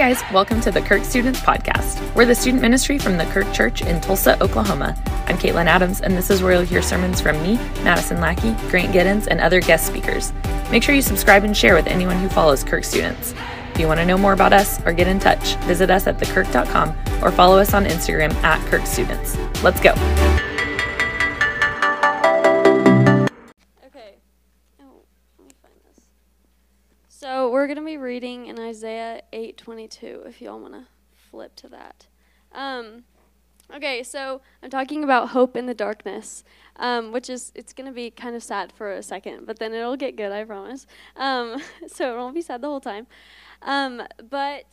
guys, welcome to the Kirk Students Podcast. We're the student ministry from the Kirk Church in Tulsa, Oklahoma. I'm Caitlin Adams, and this is where you'll hear sermons from me, Madison Lackey, Grant Giddens, and other guest speakers. Make sure you subscribe and share with anyone who follows Kirk Students. If you want to know more about us or get in touch, visit us at thekirk.com or follow us on Instagram at Kirk Students. Let's go. We're gonna be reading in Isaiah eight twenty two. If y'all wanna flip to that. Um, okay, so I'm talking about hope in the darkness, um, which is it's gonna be kind of sad for a second, but then it'll get good, I promise. Um, so it won't be sad the whole time. Um, but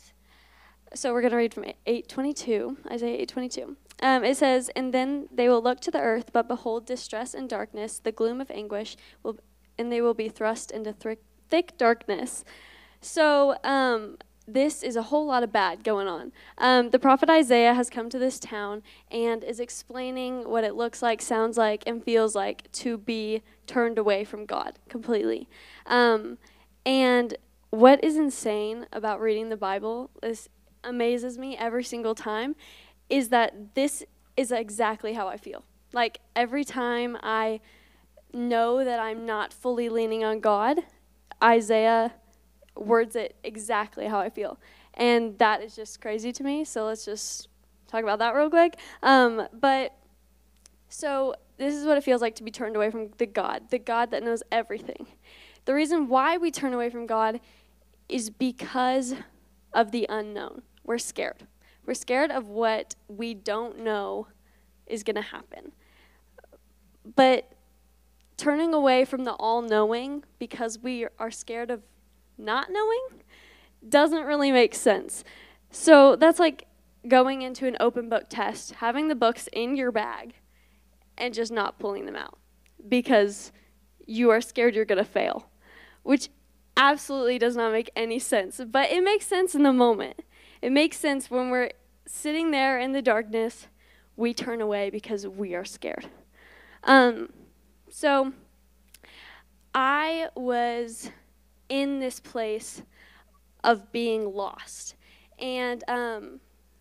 so we're gonna read from eight twenty two, Isaiah eight twenty two. Um, it says, And then they will look to the earth, but behold distress and darkness, the gloom of anguish, will, and they will be thrust into thick darkness. So, um, this is a whole lot of bad going on. Um, the prophet Isaiah has come to this town and is explaining what it looks like, sounds like, and feels like to be turned away from God completely. Um, and what is insane about reading the Bible, this amazes me every single time, is that this is exactly how I feel. Like every time I know that I'm not fully leaning on God, Isaiah words it exactly how I feel. And that is just crazy to me. So let's just talk about that real quick. Um, but so this is what it feels like to be turned away from the God, the God that knows everything. The reason why we turn away from God is because of the unknown. We're scared. We're scared of what we don't know is going to happen. But turning away from the all knowing because we are scared of not knowing doesn't really make sense. So that's like going into an open book test, having the books in your bag, and just not pulling them out because you are scared you're going to fail, which absolutely does not make any sense. But it makes sense in the moment. It makes sense when we're sitting there in the darkness, we turn away because we are scared. Um, so I was in this place of being lost. And um,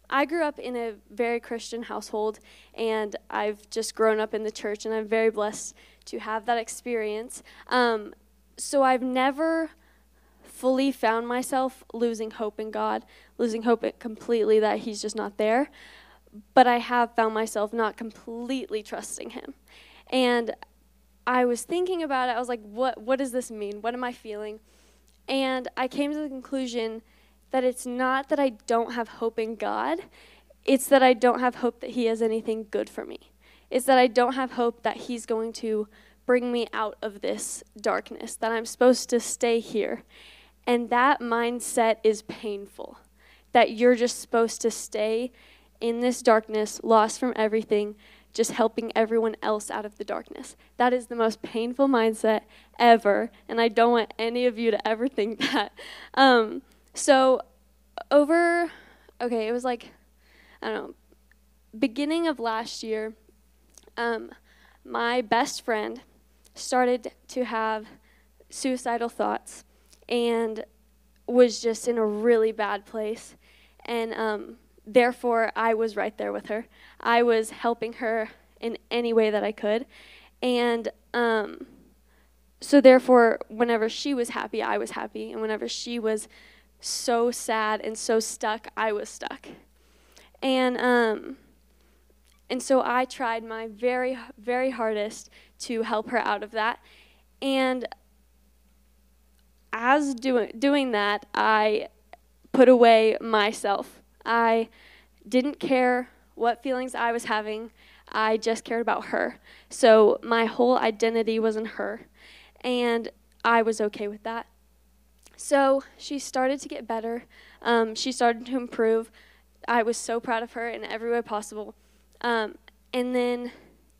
I grew up in a very Christian household, and I've just grown up in the church, and I'm very blessed to have that experience. Um, so I've never fully found myself losing hope in God, losing hope completely that He's just not there. But I have found myself not completely trusting Him. And I was thinking about it. I was like, what, what does this mean? What am I feeling? And I came to the conclusion that it's not that I don't have hope in God, it's that I don't have hope that He has anything good for me. It's that I don't have hope that He's going to bring me out of this darkness, that I'm supposed to stay here. And that mindset is painful. That you're just supposed to stay in this darkness, lost from everything, just helping everyone else out of the darkness. That is the most painful mindset ever, and I don't want any of you to ever think that. Um, so, over, okay, it was like, I don't know, beginning of last year, um, my best friend started to have suicidal thoughts and was just in a really bad place. And um, therefore, I was right there with her. I was helping her in any way that I could. And um, so, therefore, whenever she was happy, I was happy. And whenever she was so sad and so stuck, I was stuck. And, um, and so I tried my very, very hardest to help her out of that. And as doing doing that, I put away myself. I didn't care what feelings I was having. I just cared about her. So my whole identity was in her. And I was okay with that. So she started to get better. Um, she started to improve. I was so proud of her in every way possible. Um, and then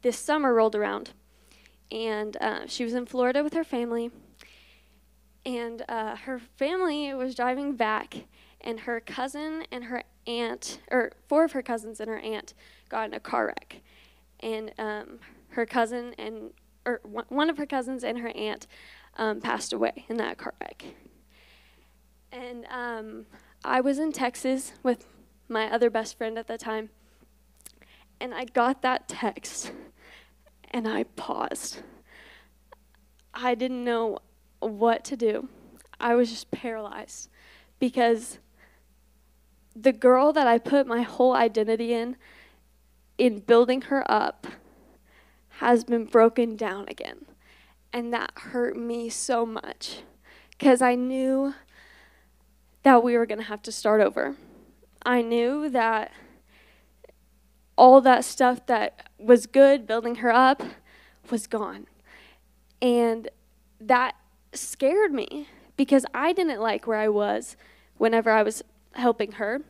this summer rolled around. And uh, she was in Florida with her family and uh, her family was driving back, and her cousin and her aunt, or four of her cousins and her aunt, got in a car wreck, and um, her cousin and or one of her cousins and her aunt um, passed away in that car wreck. And um, I was in Texas with my other best friend at the time, and I got that text and I paused. I didn't know what to do. I was just paralyzed because the girl that I put my whole identity in, in building her up, has been broken down again. And that hurt me so much because I knew that we were going to have to start over. I knew that all that stuff that was good, building her up, was gone. And that scared me because I didn't like where I was whenever I was helping her.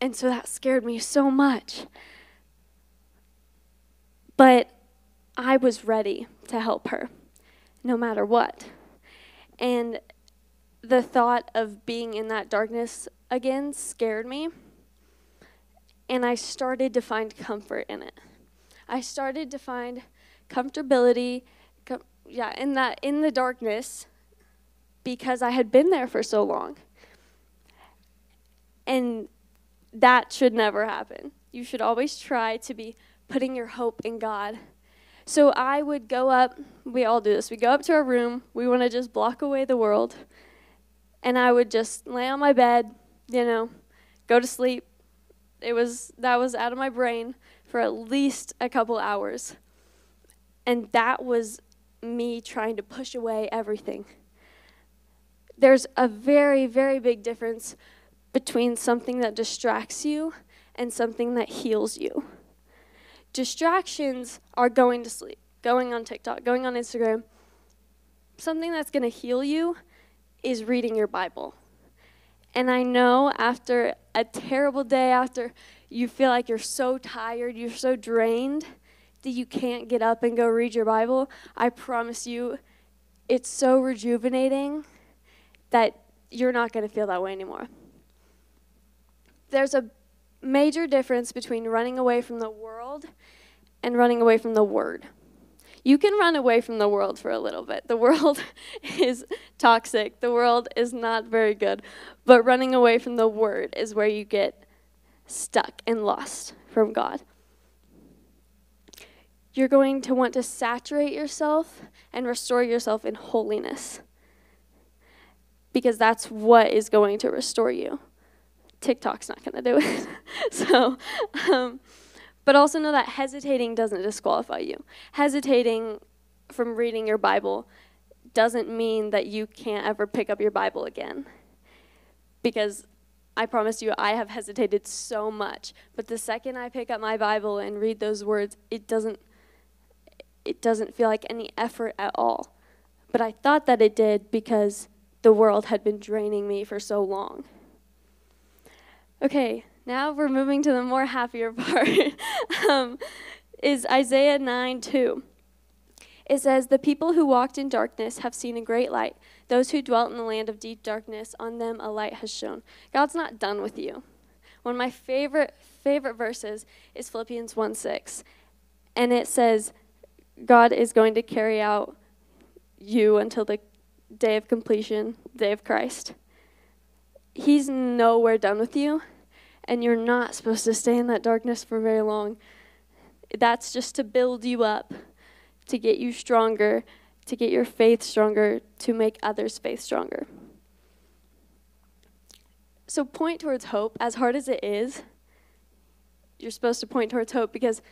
And so that scared me so much. But I was ready to help her no matter what. And the thought of being in that darkness again scared me. And I started to find comfort in it. I started to find comfortability com- yeah, in that in the darkness because I had been there for so long. And that should never happen. You should always try to be putting your hope in God. So I would go up, we all do this. We go up to our room, we want to just block away the world. And I would just lay on my bed, you know, go to sleep. It was that was out of my brain for at least a couple hours. And that was me trying to push away everything. There's a very, very big difference between something that distracts you and something that heals you. Distractions are going to sleep, going on TikTok, going on Instagram. Something that's going to heal you is reading your Bible. And I know after a terrible day, after you feel like you're so tired, you're so drained that you can't get up and go read your Bible, I promise you, it's so rejuvenating that you're not going to feel that way anymore there's a major difference between running away from the world and running away from the word. You can run away from the world for a little bit. The world is toxic. The world is not very good. But running away from the word is where you get stuck and lost from God. You're going to want to saturate yourself and restore yourself in holiness because that's what is going to restore you. TikTok's not going to do it. so, um, but also know that hesitating doesn't disqualify you. Hesitating from reading your Bible doesn't mean that you can't ever pick up your Bible again. Because I promise you, I have hesitated so much. But the second I pick up my Bible and read those words, it doesn't it doesn't feel like any effort at all. But I thought that it did because the world had been draining me for so long. Okay, now we're moving to the more happier part. um, is Isaiah 9 2. It says, The people who walked in darkness have seen a great light. Those who dwelt in the land of deep darkness, on them a light has shone. God's not done with you. One of my favorite, favorite verses is Philippians 1 6. And it says, God is going to carry out you until the day of completion, day of Christ. He's nowhere done with you, and you're not supposed to stay in that darkness for very long. That's just to build you up, to get you stronger, to get your faith stronger, to make others' faith stronger. So point towards hope, as hard as it is. You're supposed to point towards hope because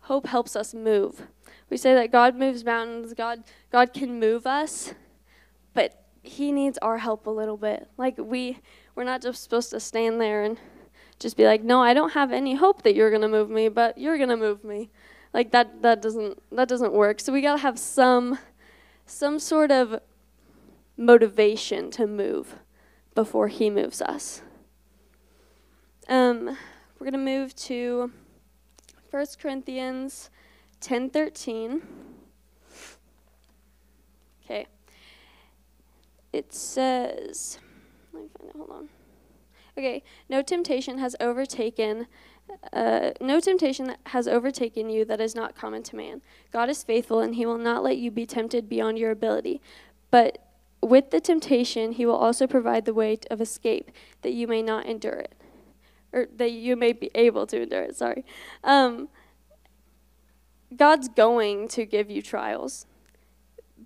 hope helps us move. We say that God moves mountains, God God can move us, but he needs our help a little bit. Like we we're not just supposed to stand there and just be like, "No, I don't have any hope that you're going to move me, but you're going to move me." Like that that doesn't that doesn't work. So we got to have some some sort of motivation to move before he moves us. Um, we're going to move to 1 Corinthians 10:13. Okay it says, let me find it, hold on. Okay, no temptation has overtaken, uh, no temptation has overtaken you that is not common to man. God is faithful, and he will not let you be tempted beyond your ability. But with the temptation, he will also provide the way of escape that you may not endure it, or that you may be able to endure it. Sorry. Um, God's going to give you trials,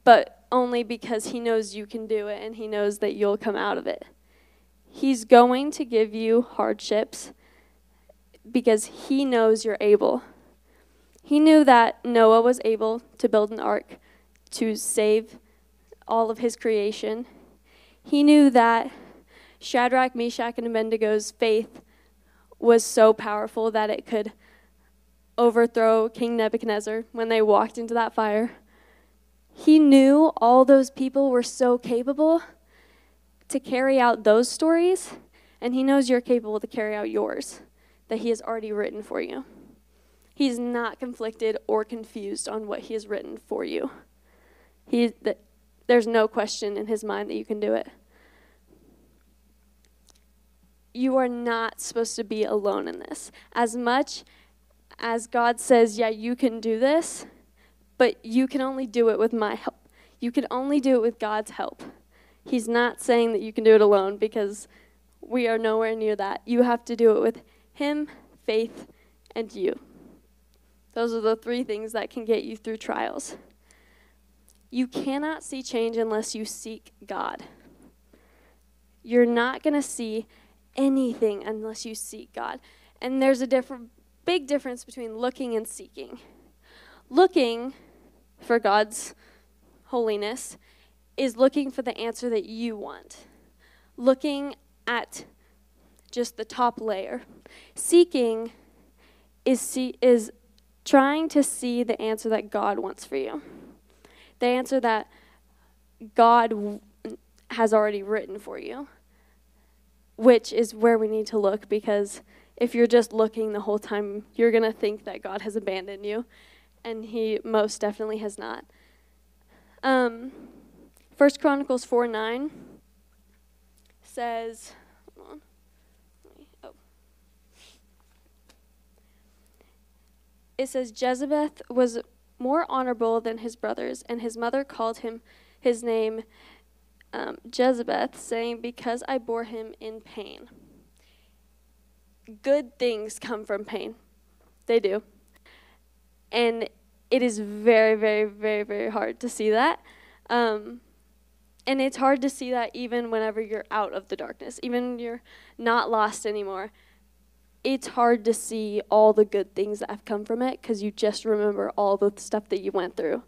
but only because he knows you can do it and he knows that you'll come out of it. He's going to give you hardships because he knows you're able. He knew that Noah was able to build an ark to save all of his creation. He knew that Shadrach, Meshach, and Abednego's faith was so powerful that it could overthrow King Nebuchadnezzar when they walked into that fire. He knew all those people were so capable to carry out those stories, and he knows you're capable to carry out yours that he has already written for you. He's not conflicted or confused on what he has written for you. He, there's no question in his mind that you can do it. You are not supposed to be alone in this. As much as God says, Yeah, you can do this, but you can only do it with my help. You can only do it with God's help. He's not saying that you can do it alone because we are nowhere near that. You have to do it with Him, faith, and you. Those are the three things that can get you through trials. You cannot see change unless you seek God. You're not going to see anything unless you seek God. And there's a different big difference between looking and seeking. Looking for God's holiness is looking for the answer that you want. Looking at just the top layer. Seeking is see, is trying to see the answer that God wants for you the answer that God has already written for you, which is where we need to look because if you're just looking the whole time, you're going to think that God has abandoned you, and He most definitely has not. Um, 1 Chronicles 4 9 says, Oh. It says, Jezebeth was more honorable than his brothers, and his mother called him his name um, Jezebeth, saying, Because I bore him in pain. Good things come from pain. They do. And it is very, very, very, very hard to see that. Um, and it's hard to see that even whenever you're out of the darkness, even you're not lost anymore it's hard to see all the good things that have come from it because you just remember all the stuff that you went through,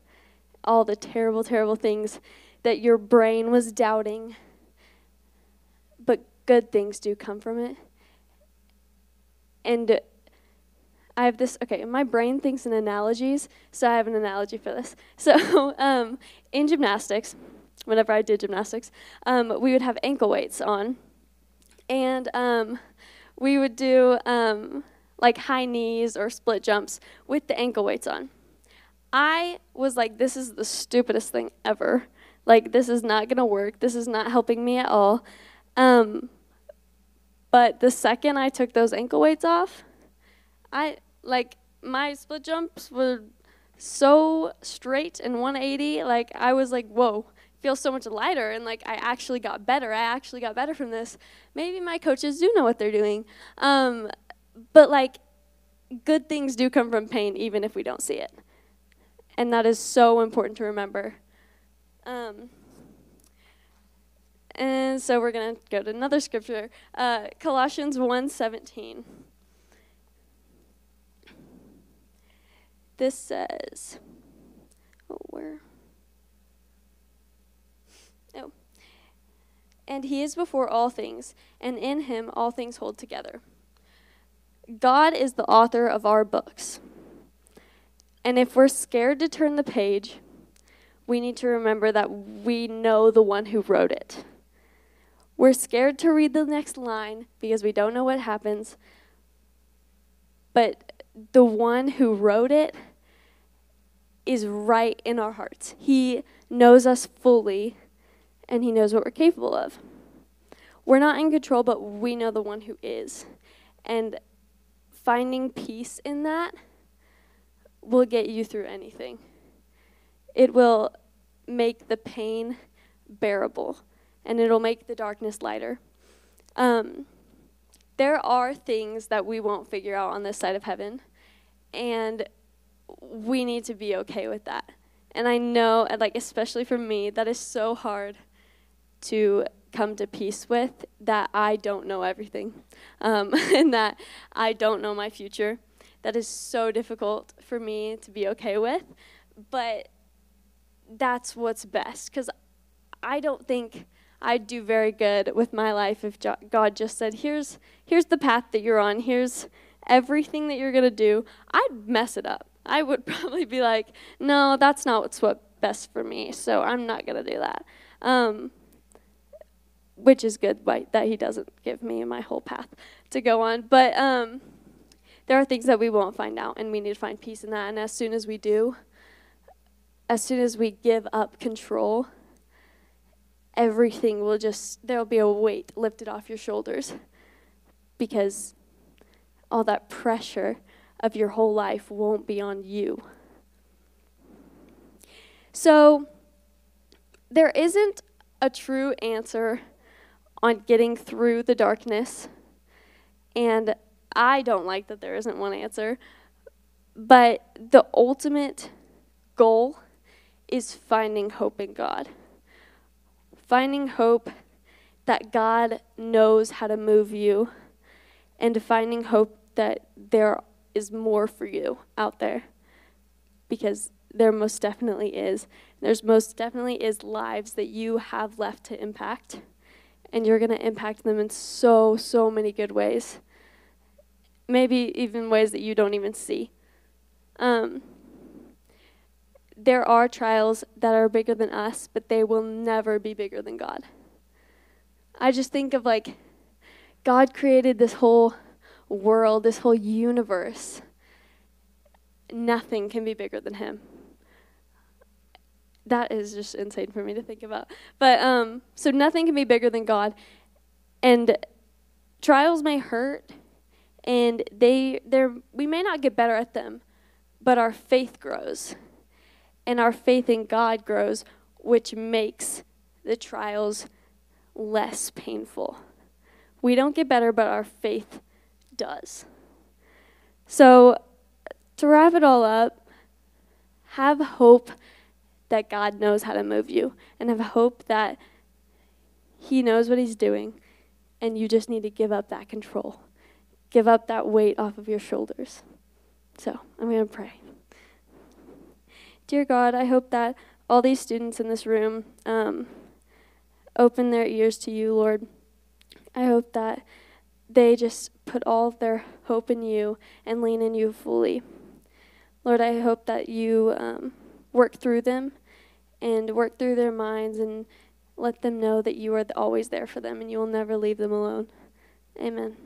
all the terrible, terrible things that your brain was doubting. But good things do come from it. And I have this, okay, my brain thinks in analogies, so I have an analogy for this. So um, in gymnastics, whenever I did gymnastics, um, we would have ankle weights on. And um, we would do um, like high knees or split jumps with the ankle weights on. I was like, this is the stupidest thing ever. Like, this is not going to work. This is not helping me at all. Um, but the second I took those ankle weights off, I like my split jumps were so straight and 180. Like, I was like, whoa feel so much lighter and like I actually got better. I actually got better from this. Maybe my coaches do know what they're doing. Um, but like good things do come from pain even if we don't see it. And that is so important to remember. Um, and so we're going to go to another scripture, uh, Colossians 1:17. This says, oh, where? Oh. And he is before all things, and in him all things hold together. God is the author of our books. And if we're scared to turn the page, we need to remember that we know the one who wrote it. We're scared to read the next line because we don't know what happens. But the one who wrote it is right in our hearts. He knows us fully and He knows what we're capable of. We're not in control, but we know the one who is. And finding peace in that will get you through anything. It will make the pain bearable, and it'll make the darkness lighter. Um, there are things that we won't figure out on this side of heaven, and we need to be okay with that. And I know, like, especially for me, that is so hard to come to peace with that I don't know everything um, and that I don't know my future. That is so difficult for me to be okay with, but that's what's best because I don't think I'd do very good with my life if God just said, "Here's here's the path that you're on. Here's everything that you're gonna do." I'd mess it up. I would probably be like, "No, that's not what's what best for me. So I'm not gonna do that." Um, which is good right, that He doesn't give me my whole path to go on. But um, there are things that we won't find out, and we need to find peace in that. And as soon as we do, as soon as we give up control everything will just, there'll be a weight lifted off your shoulders because all that pressure of your whole life won't be on you. So, there isn't a true answer on getting through the darkness, and I don't like that there isn't one answer, but the ultimate goal is finding hope in God finding hope that God knows how to move you, and finding hope that there is more for you out there. Because there most definitely is. There's most definitely is lives that you have left to impact, and you're going to impact them in so, so many good ways. Maybe even ways that you don't even see. Um, there are trials that are bigger than us, but they will never be bigger than God. I just think of like God created this whole world, this whole universe. Nothing can be bigger than Him. That is just insane for me to think about. But um, so nothing can be bigger than God, and trials may hurt, and they they we may not get better at them, but our faith grows and our faith in God grows, which makes the trials less painful. We don't get better, but our faith does. So, to wrap it all up, have hope that God knows how to move you, and have hope that He knows what He's doing, and you just need to give up that control. Give up that weight off of your shoulders. So, I'm going to pray. Dear God, I hope that all these students in this room um, open their ears to you, Lord. I hope that they just put all their hope in you and lean in you fully. Lord, I hope that you um, work through them and work through their minds and let them know that you are always there for them and you will never leave them alone. Amen.